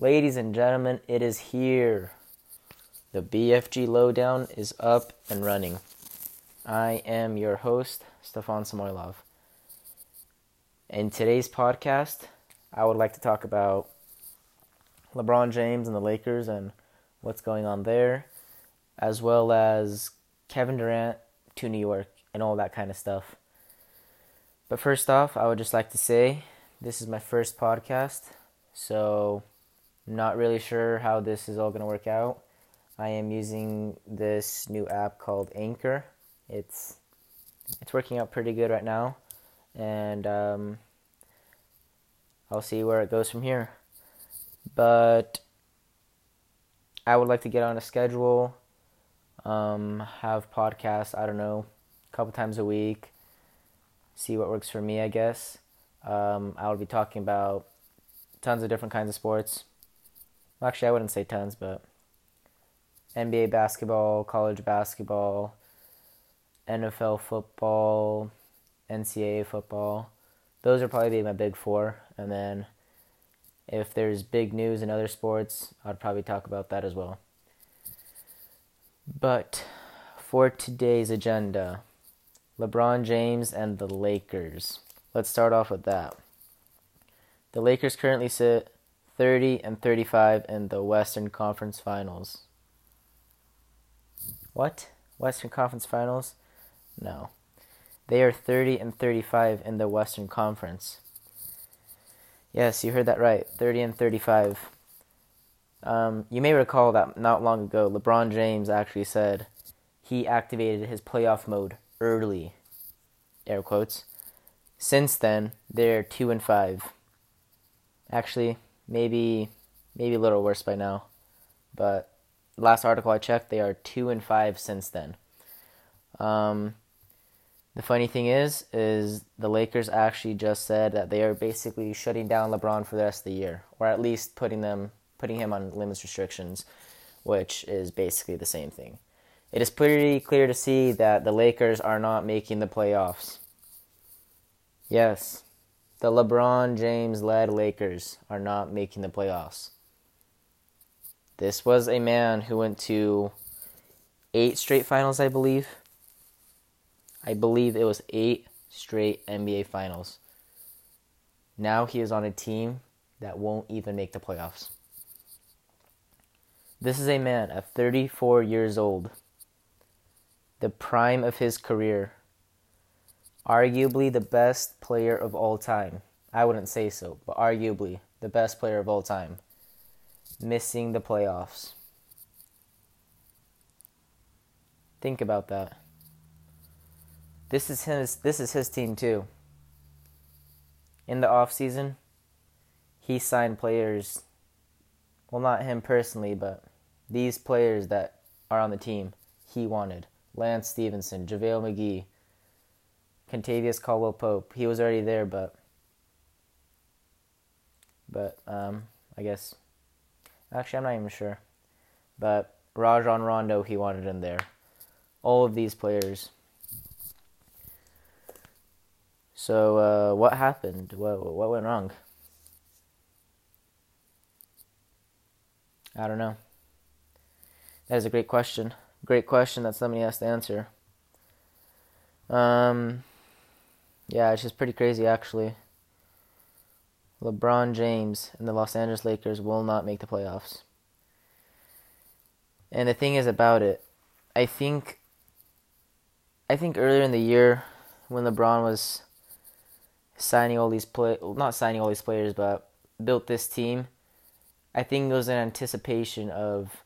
Ladies and gentlemen, it is here. The BFG Lowdown is up and running. I am your host, Stefan Samoylov. In today's podcast, I would like to talk about LeBron James and the Lakers and what's going on there, as well as Kevin Durant to New York and all that kind of stuff. But first off, I would just like to say this is my first podcast, so not really sure how this is all going to work out. I am using this new app called Anchor. It's it's working out pretty good right now, and um, I'll see where it goes from here. But I would like to get on a schedule, um, have podcasts. I don't know, a couple times a week. See what works for me, I guess. Um, I will be talking about tons of different kinds of sports actually, I wouldn't say tons, but NBA basketball, college basketball, NFL football, NCAA football. Those are probably my big four. And then if there's big news in other sports, I'd probably talk about that as well. But for today's agenda, LeBron James and the Lakers. Let's start off with that. The Lakers currently sit 30 and 35 in the Western Conference Finals. What? Western Conference Finals? No. They are 30 and 35 in the Western Conference. Yes, you heard that right. 30 and 35. Um, you may recall that not long ago, LeBron James actually said he activated his playoff mode early. Air quotes. Since then, they're 2 and 5. Actually, maybe maybe a little worse by now. But last article I checked, they are two and five since then. Um, the funny thing is, is the Lakers actually just said that they are basically shutting down LeBron for the rest of the year, or at least putting them putting him on limits restrictions, which is basically the same thing. It is pretty clear to see that the Lakers are not making the playoffs. Yes, the LeBron James led Lakers are not making the playoffs. This was a man who went to eight straight finals, I believe. I believe it was eight straight NBA finals. Now he is on a team that won't even make the playoffs. This is a man at 34 years old, the prime of his career, arguably the best player of all time. I wouldn't say so, but arguably the best player of all time. Missing the playoffs. Think about that. This is his this is his team too. In the off season, he signed players well not him personally, but these players that are on the team he wanted. Lance Stephenson, JaVale McGee, Kentavious Caldwell Pope. He was already there, but but um, I guess actually I'm not even sure. But Rajon Rondo, he wanted in there. All of these players. So uh, what happened? What what went wrong? I don't know. That is a great question. Great question that somebody has to answer. Um, yeah, it's just pretty crazy actually. LeBron James and the Los Angeles Lakers will not make the playoffs. And the thing is about it, I think I think earlier in the year when LeBron was signing all these play not signing all these players but built this team, I think it was in anticipation of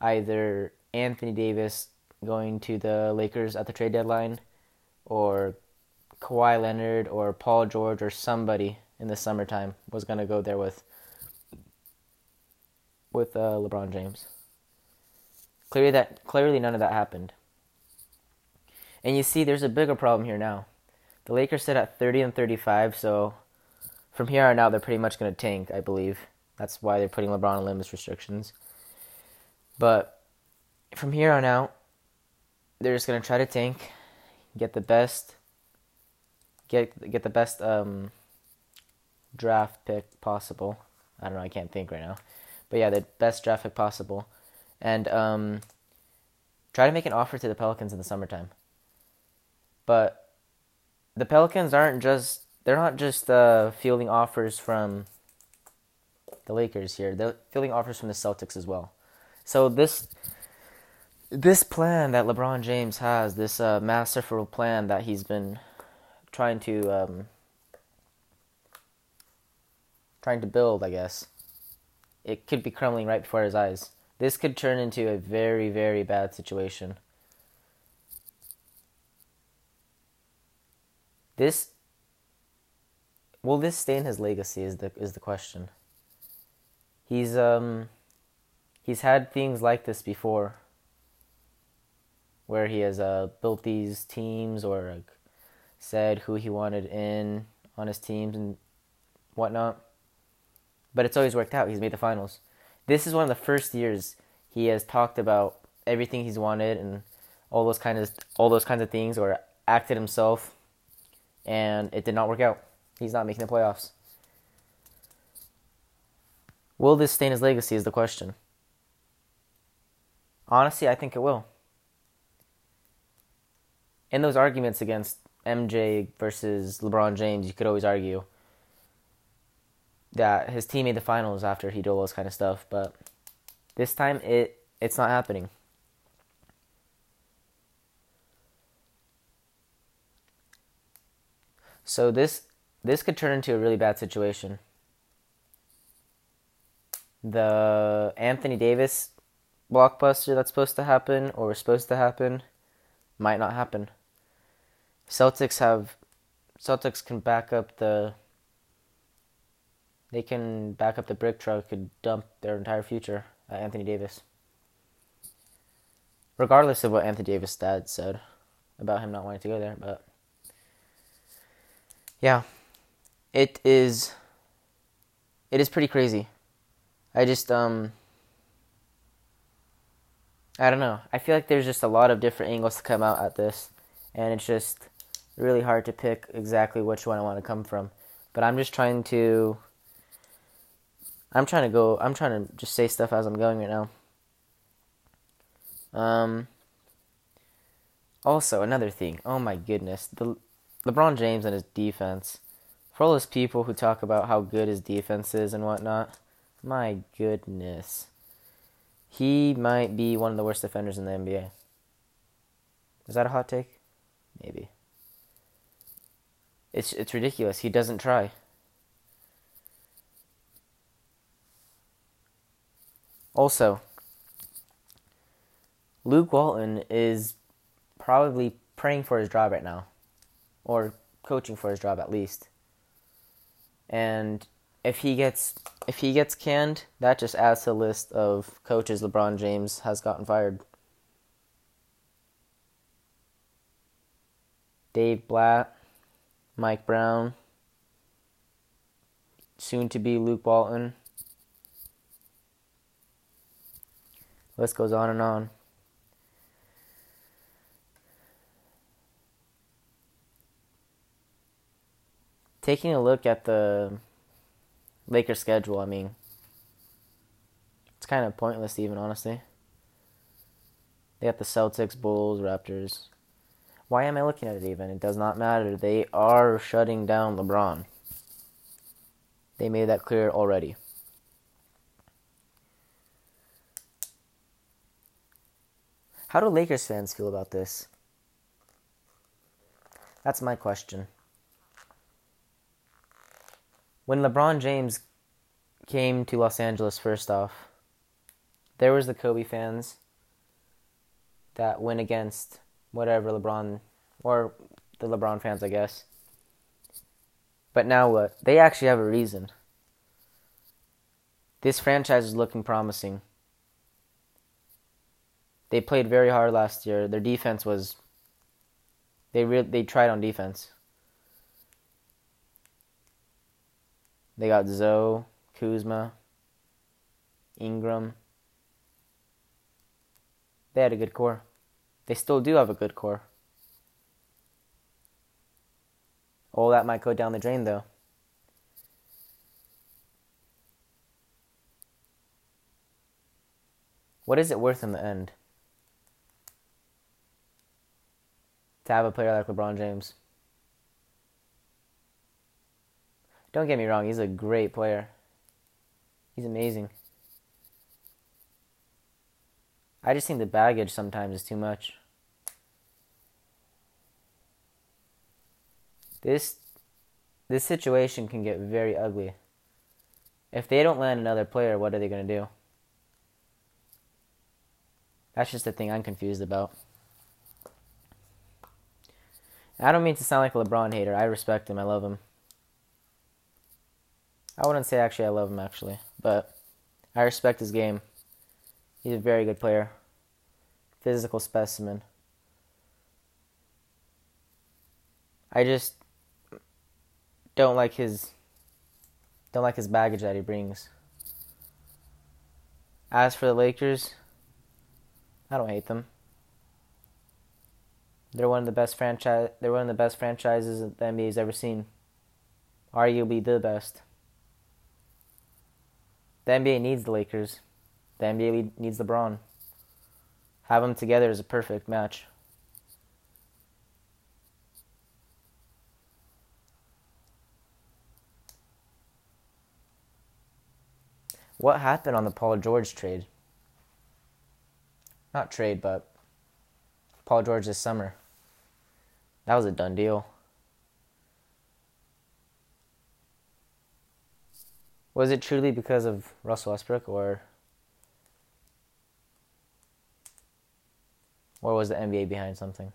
either Anthony Davis going to the Lakers at the trade deadline or Kawhi Leonard or Paul George or somebody in the summertime was gonna go there with with uh, LeBron James. Clearly that clearly none of that happened. And you see, there's a bigger problem here now. The Lakers sit at 30 and 35, so from here on out, they're pretty much going to tank, I believe. That's why they're putting LeBron on limits restrictions. But from here on out, they're just going to try to tank, get the best get get the best um, draft pick possible, I don't know. I can't think right now. But yeah, the best draft pick possible, and um, try to make an offer to the Pelicans in the summertime. But the Pelicans aren't just they're not just uh, fielding offers from the Lakers here. They're fielding offers from the Celtics as well. So this this plan that LeBron James has, this uh, masterful plan that he's been trying to um, trying to build, I guess, it could be crumbling right before his eyes. This could turn into a very, very bad situation. This will this stain his legacy is the is the question. He's um he's had things like this before where he has uh, built these teams or like, said who he wanted in on his teams and whatnot. But it's always worked out. He's made the finals. This is one of the first years he has talked about everything he's wanted and all those kinds of all those kinds of things or acted himself and it did not work out. He's not making the playoffs. Will this stain his legacy is the question. Honestly, I think it will in those arguments against MJ versus LeBron James, you could always argue that his team made the finals after he did all those kind of stuff, but this time it it's not happening. So this this could turn into a really bad situation. The Anthony Davis blockbuster that's supposed to happen or was supposed to happen might not happen. Celtics have Celtics can back up the they can back up the brick truck and dump their entire future at Anthony Davis. Regardless of what Anthony Davis' dad said about him not wanting to go there, but yeah, it is it is pretty crazy. I just um I don't know. I feel like there's just a lot of different angles to come out at this and it's just really hard to pick exactly which one I want to come from. But I'm just trying to. I'm trying to go. I'm trying to just say stuff as I'm going right now. Um. Also, another thing. Oh my goodness, the LeBron James and his defense. For all those people who talk about how good his defense is and whatnot, my goodness, he might be one of the worst defenders in the NBA. Is that a hot take? Maybe. It's it's ridiculous. He doesn't try. Also, Luke Walton is probably praying for his job right now, or coaching for his job at least. And if he gets if he gets canned, that just adds to the list of coaches LeBron James has gotten fired. Dave Blatt, Mike Brown, soon to be Luke Walton. List goes on and on. Taking a look at the Lakers schedule, I mean, it's kind of pointless, even honestly. They got the Celtics, Bulls, Raptors, why am I looking at it even? It does not matter. They are shutting down LeBron. They made that clear already. How do Lakers fans feel about this? That's my question. When LeBron James came to Los Angeles first off, there was the Kobe fans that went against whatever LeBron or the LeBron fans, I guess. But now what? They actually have a reason. This franchise is looking promising. They played very hard last year. Their defense was they re- they tried on defense. They got Zo, Kuzma, Ingram. They had a good core they still do have a good core. All that might go down the drain, though. What is it worth in the end? To have a player like LeBron James. Don't get me wrong, he's a great player. He's amazing. I just think the baggage sometimes is too much. This this situation can get very ugly. If they don't land another player, what are they going to do? That's just the thing I'm confused about. I don't mean to sound like a LeBron hater. I respect him. I love him. I wouldn't say actually I love him actually, but I respect his game. He's a very good player. Physical specimen. I just don't like his don't like his baggage that he brings. As for the Lakers, I don't hate them. They're one of the best franchise. They're one of the best franchises the NBA's ever seen. Arguably the best. The NBA needs the Lakers. The NBA needs LeBron. Have them together is a perfect match. What happened on the Paul George trade? Not trade, but Paul George this summer. That was a done deal. Was it truly because of Russell Westbrook or or was the NBA behind something?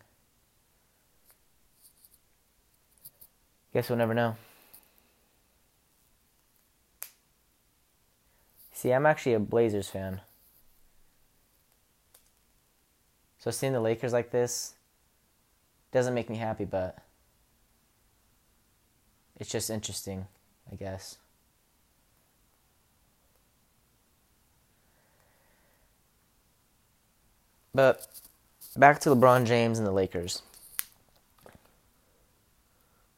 Guess we'll never know. See, I'm actually a Blazers fan. So seeing the Lakers like this doesn't make me happy, but it's just interesting, I guess. But back to LeBron James and the Lakers.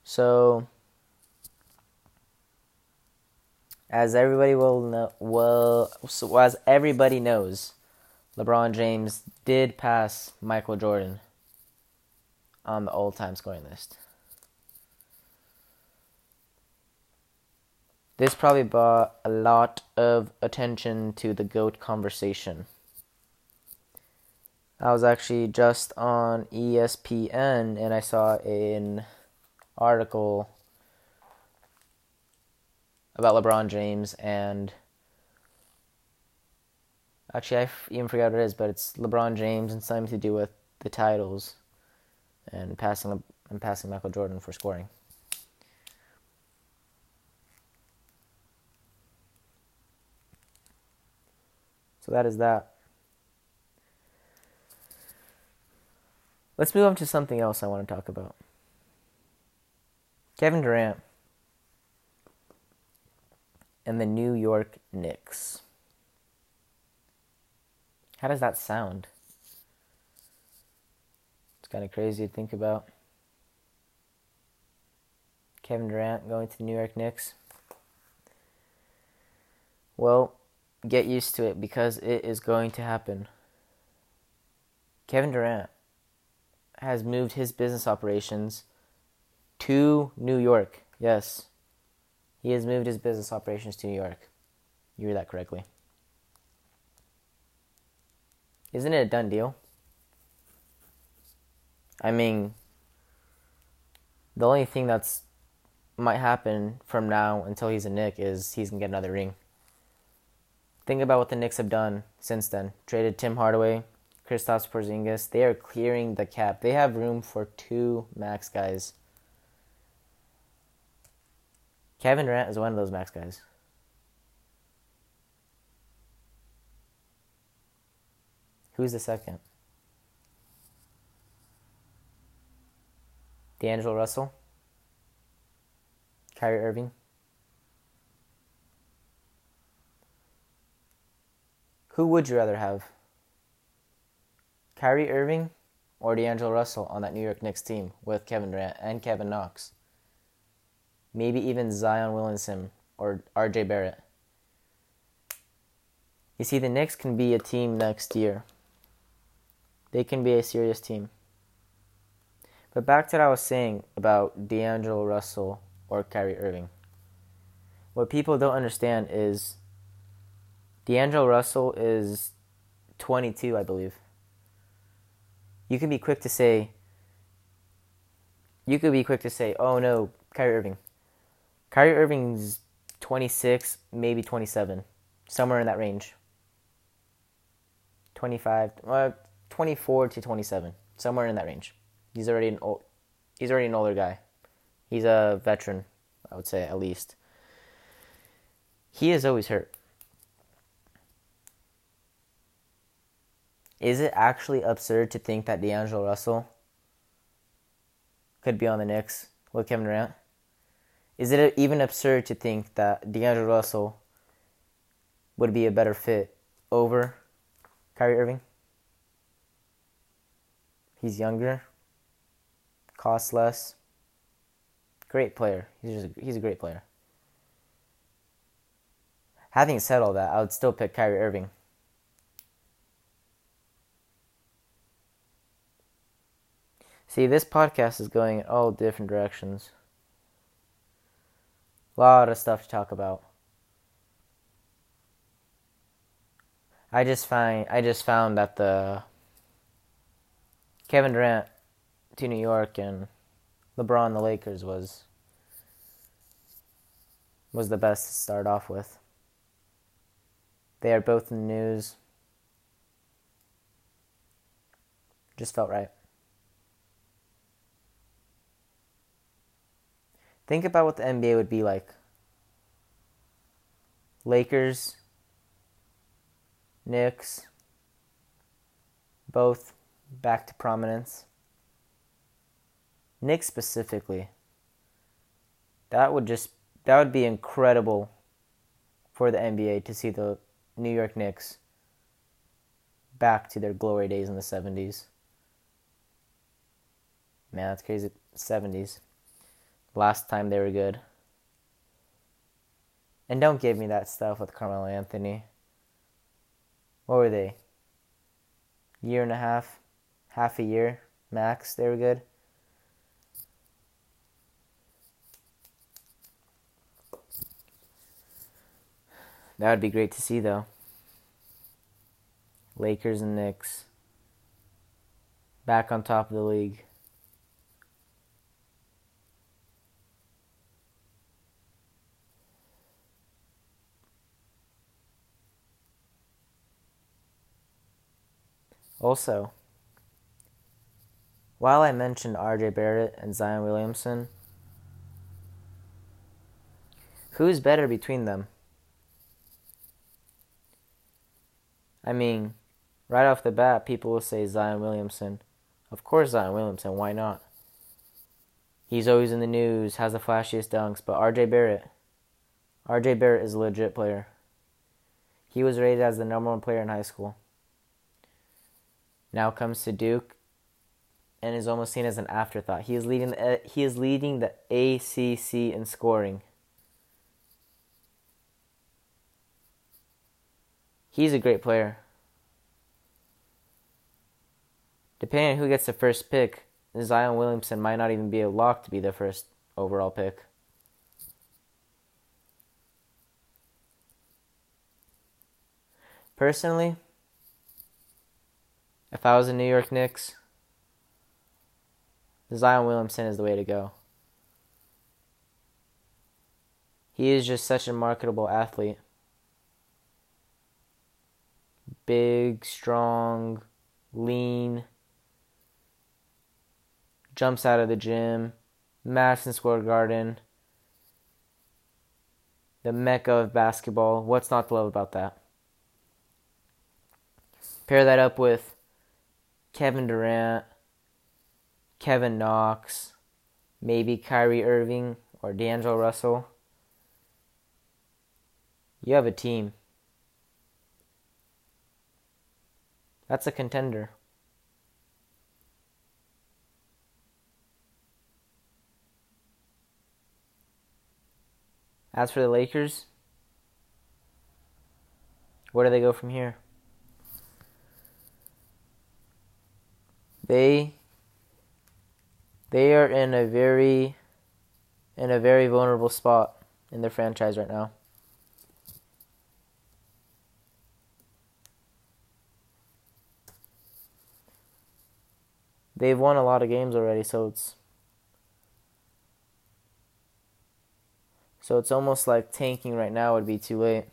So as everybody will know, well, so as everybody knows, LeBron James did pass Michael Jordan on the all-time scoring list. This probably brought a lot of attention to the GOAT conversation. I was actually just on ESPN and I saw an article about LeBron James and actually I even forgot what it is, but it's LeBron James and something to do with the titles and passing and passing Michael Jordan for scoring. So that is that. Let's move on to something else I want to talk about. Kevin Durant and the New York Knicks. How does that sound? It's kind of crazy to think about. Kevin Durant going to the New York Knicks. Well, get used to it because it is going to happen. Kevin Durant has moved his business operations to New York. Yes. He has moved his business operations to New York. You heard that correctly. Isn't it a done deal? I mean, the only thing that's might happen from now until he's a Knick is he's gonna get another ring. Think about what the Knicks have done since then. Traded Tim Hardaway, Kristaps Porzingis. They are clearing the cap. They have room for two max guys. Kevin Durant is one of those max guys. Who's the second? D'Angelo Russell? Kyrie Irving? Who would you rather have? Kyrie Irving or D'Angelo Russell on that New York Knicks team with Kevin Durant and Kevin Knox. Maybe even Zion Williamson or RJ Barrett. You see, the Knicks can be a team next year. They can be a serious team. But back to what I was saying about D'Angelo Russell or Kyrie Irving. What people don't understand is D'Angelo Russell is 22, I believe. You can be quick to say, you could be quick to say, oh no, Kyrie Irving. Kyrie Irving's 26, maybe 27, somewhere in that range. 25, uh, 24 to 27, somewhere in that range. He's already an old, he's already an older guy. He's a veteran, I would say at least. He is always hurt. Is it actually absurd to think that D'Angelo Russell could be on the Knicks with Kevin Durant? Is it even absurd to think that D'Angelo Russell would be a better fit over Kyrie Irving? He's younger, costs less, great player. He's just a, he's a great player. Having said all that, I would still pick Kyrie Irving. See, this podcast is going in all different directions. A lot of stuff to talk about. I just find I just found that the Kevin Durant to New York and LeBron the Lakers was was the best to start off with. They are both in the news. Just felt right. Think about what the NBA would be like. Lakers, Knicks, both back to prominence. Knicks specifically. That would just that would be incredible for the NBA to see the New York Knicks back to their glory days in the 70s. Man, that's crazy. 70s last time they were good. And don't give me that stuff with Carmelo Anthony. What were they? Year and a half, half a year max. They were good. That would be great to see, though. Lakers and Knicks back on top of the league. Also, while I mentioned RJ Barrett and Zion Williamson, who's better between them? I mean, right off the bat, people will say Zion Williamson. Of course, Zion Williamson, why not? He's always in the news, has the flashiest dunks, but RJ Barrett, RJ Barrett is a legit player. He was rated as the number one player in high school now comes to Duke and is almost seen as an afterthought. He is leading the, he is leading the ACC in scoring. He's a great player. Depending on who gets the first pick, Zion Williamson might not even be a lock to be the first overall pick. Personally, if I was a New York Knicks, Zion Williamson is the way to go. He is just such a marketable athlete. Big, strong, lean, jumps out of the gym, Madison Square Garden, the mecca of basketball. What's not to love about that? Pair that up with Kevin Durant, Kevin Knox, maybe Kyrie Irving or D'Angelo Russell. You have a team. That's a contender. As for the Lakers, Where do they go from here? They they are in a very in a very vulnerable spot in their franchise right now. They've won a lot of games already, so it's so it's almost like tanking right now would be too late.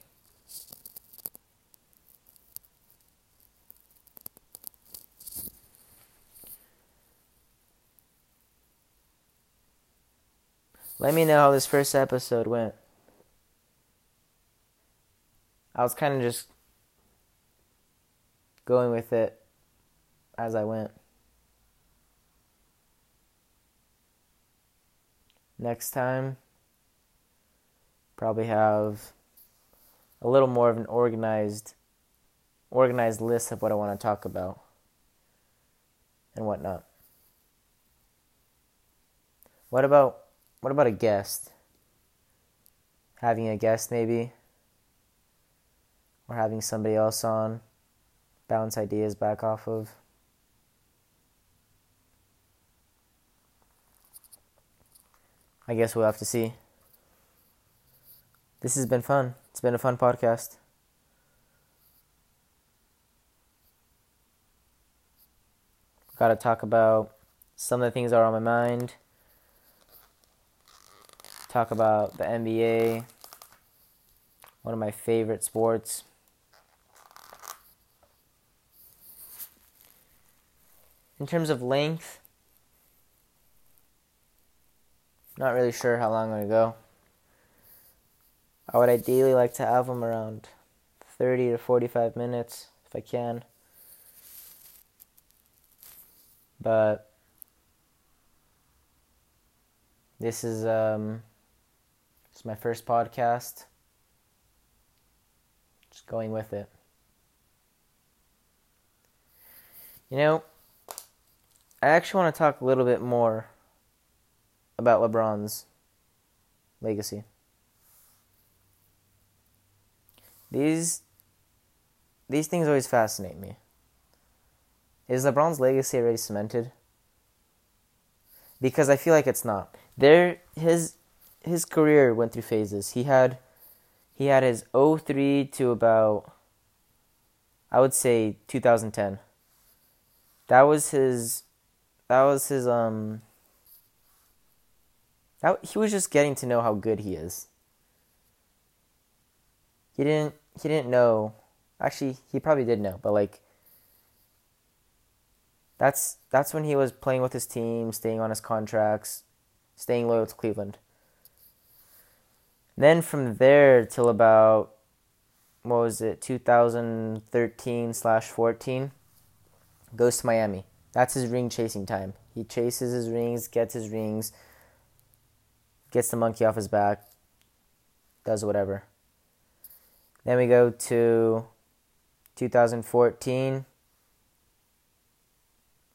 Let me know how this first episode went. I was kind of just going with it as I went. Next time, probably have a little more of an organized organized list of what I want to talk about and whatnot. What about what about a guest? Having a guest, maybe? Or having somebody else on, bounce ideas back off of? I guess we'll have to see. This has been fun. It's been a fun podcast. Got to talk about some of the things that are on my mind talk about the NBA, one of my favorite sports. In terms of length, not really sure how long I'm to go. I would ideally like to have them around 30 to 45 minutes if I can. But this is um it's my first podcast. Just going with it. You know, I actually want to talk a little bit more about LeBron's legacy. These these things always fascinate me. Is LeBron's legacy already cemented? Because I feel like it's not. There his his career went through phases. He had he had his 03 to about I would say 2010. That was his that was his um that he was just getting to know how good he is. He didn't he didn't know actually he probably did know, but like that's that's when he was playing with his team, staying on his contracts, staying loyal to Cleveland. Then from there till about what was it, 2013 slash 14, goes to Miami. That's his ring chasing time. He chases his rings, gets his rings, gets the monkey off his back, does whatever. Then we go to 2014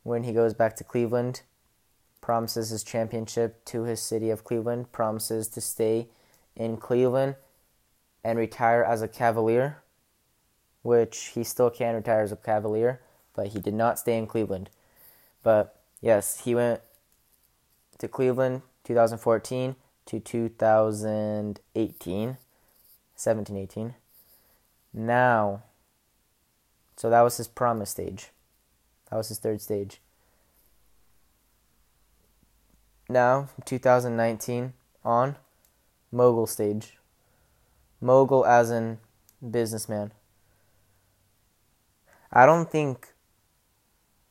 when he goes back to Cleveland, promises his championship to his city of Cleveland, promises to stay in Cleveland and retire as a Cavalier, which he still can retire as a Cavalier, but he did not stay in Cleveland. But yes, he went to Cleveland 2014 to 2018, 17 18. Now, so that was his promise stage. That was his third stage. Now, 2019 on, mogul stage. Mogul as in businessman. I don't think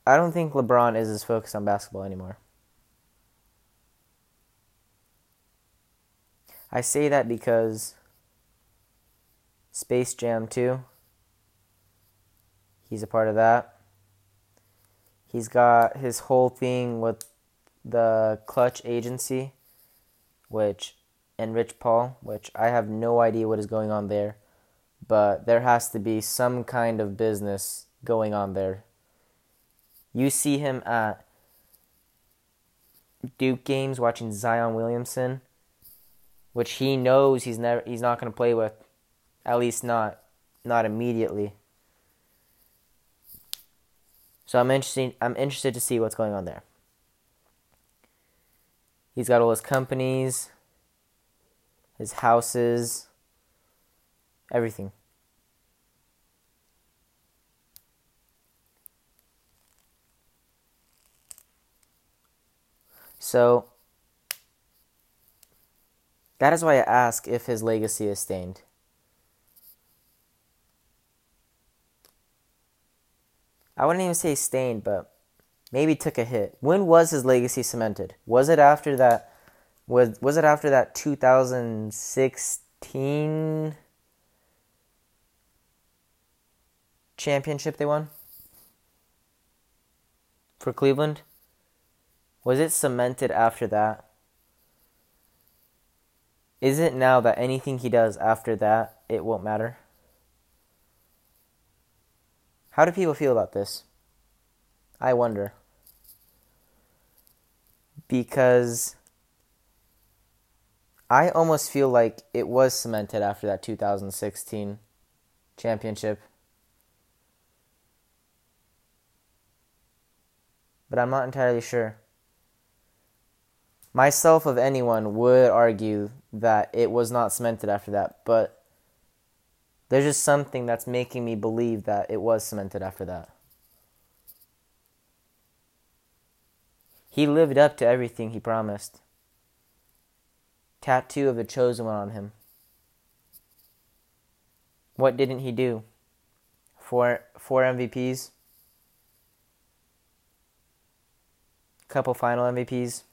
I don't think LeBron is as focused on basketball anymore. I say that because Space Jam 2 he's a part of that. He's got his whole thing with the Klutch agency which and Rich Paul, which I have no idea what is going on there, but there has to be some kind of business going on there. You see him at Duke games watching Zion Williamson, which he knows he's never he's not going to play with, at least not not immediately. So I'm interested I'm interested to see what's going on there. He's got all his companies, his houses, everything. So that is why I ask if his legacy is stained. I wouldn't even say stained, but maybe took a hit. When was his legacy cemented? Was it after that was was it after that 2016 championship they won? For Cleveland? Was it cemented after that? Is it now that anything he does after that, it won't matter? How do people feel about this? I wonder. Because I almost feel like it was cemented after that 2016 championship. But I'm not entirely sure myself of anyone would argue that it was not cemented after that, but there's just something that's making me believe that it was cemented after that. He lived up to everything he promised. Tattoo of the chosen one on him. What didn't he do? Four four MVPs. Couple final MVPs.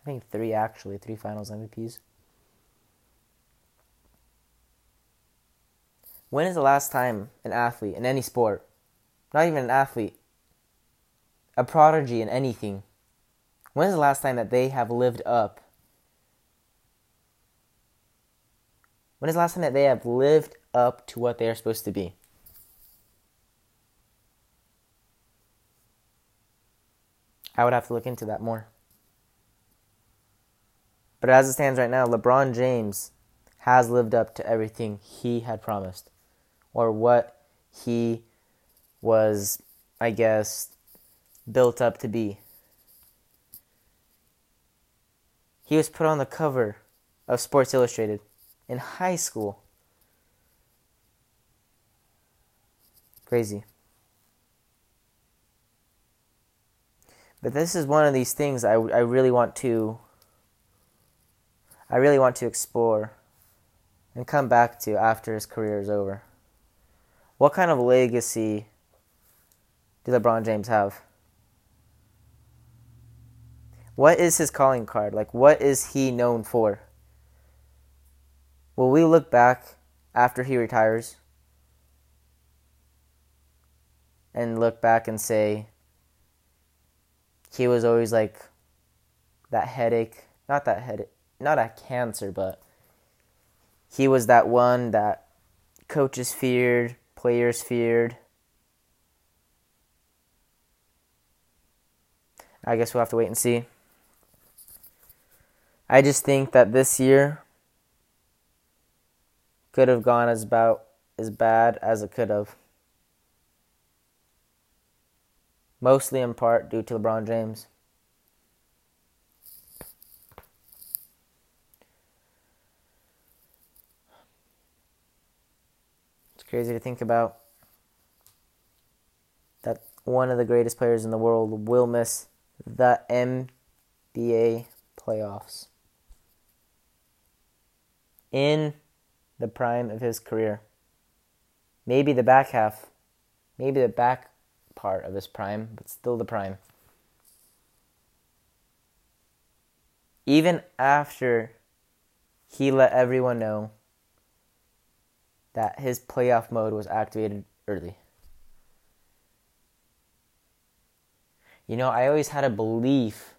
I think three actually, three finals MVPs. When is the last time an athlete in any sport, not even an athlete, a prodigy in anything, when is the last time that they have lived up? When is the last time that they have lived up to what they are supposed to be? I would have to look into that more. But as it stands right now, LeBron James has lived up to everything he had promised or what he was, I guess, built up to be. He was put on the cover of Sports Illustrated in high school. Crazy. But this is one of these things I, I really want to I really want to explore and come back to after his career is over. What kind of legacy did LeBron James have? What is his calling card? Like, what is he known for? Will we look back after he retires and look back and say he was always like that headache? Not that headache not a cancer, but he was that one that coaches feared, players feared. I guess we'll have to wait and see. I just think that this year could have gone as about as bad as it could have. Mostly in part due to LeBron James. It's crazy to think about that one of the greatest players in the world will miss the NBA playoffs in the prime of his career. Maybe the back half, maybe the back part of his prime, but still the prime. Even after he let everyone know that his playoff mode was activated early. You know, I always had a belief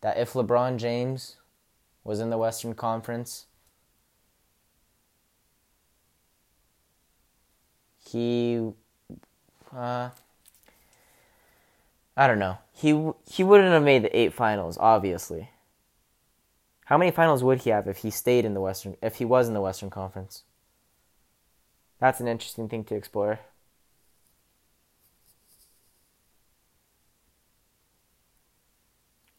that if LeBron James was in the Western Conference, he uh, I don't know. He he wouldn't have made the eight finals, obviously. How many finals would he have if he stayed in the Western if he was in the Western Conference? That's an interesting thing to explore.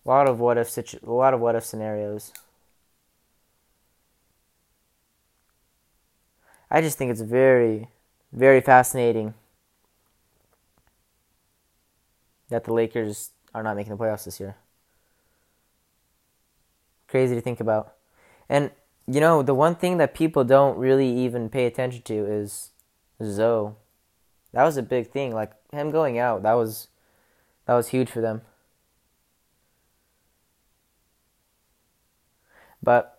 A lot of what if situ- a lot of what if scenarios. I just think it's very very fascinating that the Lakers are not making the playoffs this year. Crazy to think about. And you know, the one thing that people don't really even pay attention to is Zo. That was a big thing. Like him going out, that was that was huge for them. But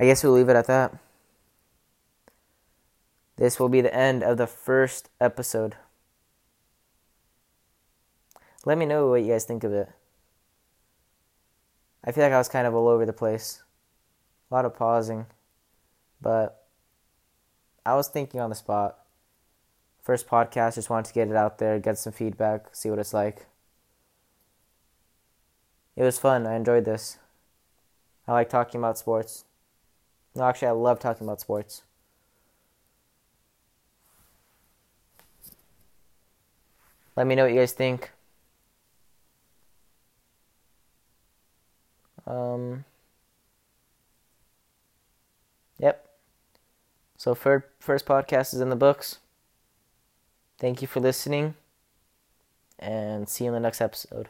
I guess we'll leave it at that. This will be the end of the first episode. Let me know what you guys think of it. I feel like I was kind of all over the place. A lot of pausing. But I was thinking on the spot. First podcast, just wanted to get it out there, get some feedback, see what it's like. It was fun. I enjoyed this. I like talking about sports. No, actually, I love talking about sports. Let me know what you guys think. Um, yep. So, first podcast is in the books. Thank you for listening, and see you in the next episode.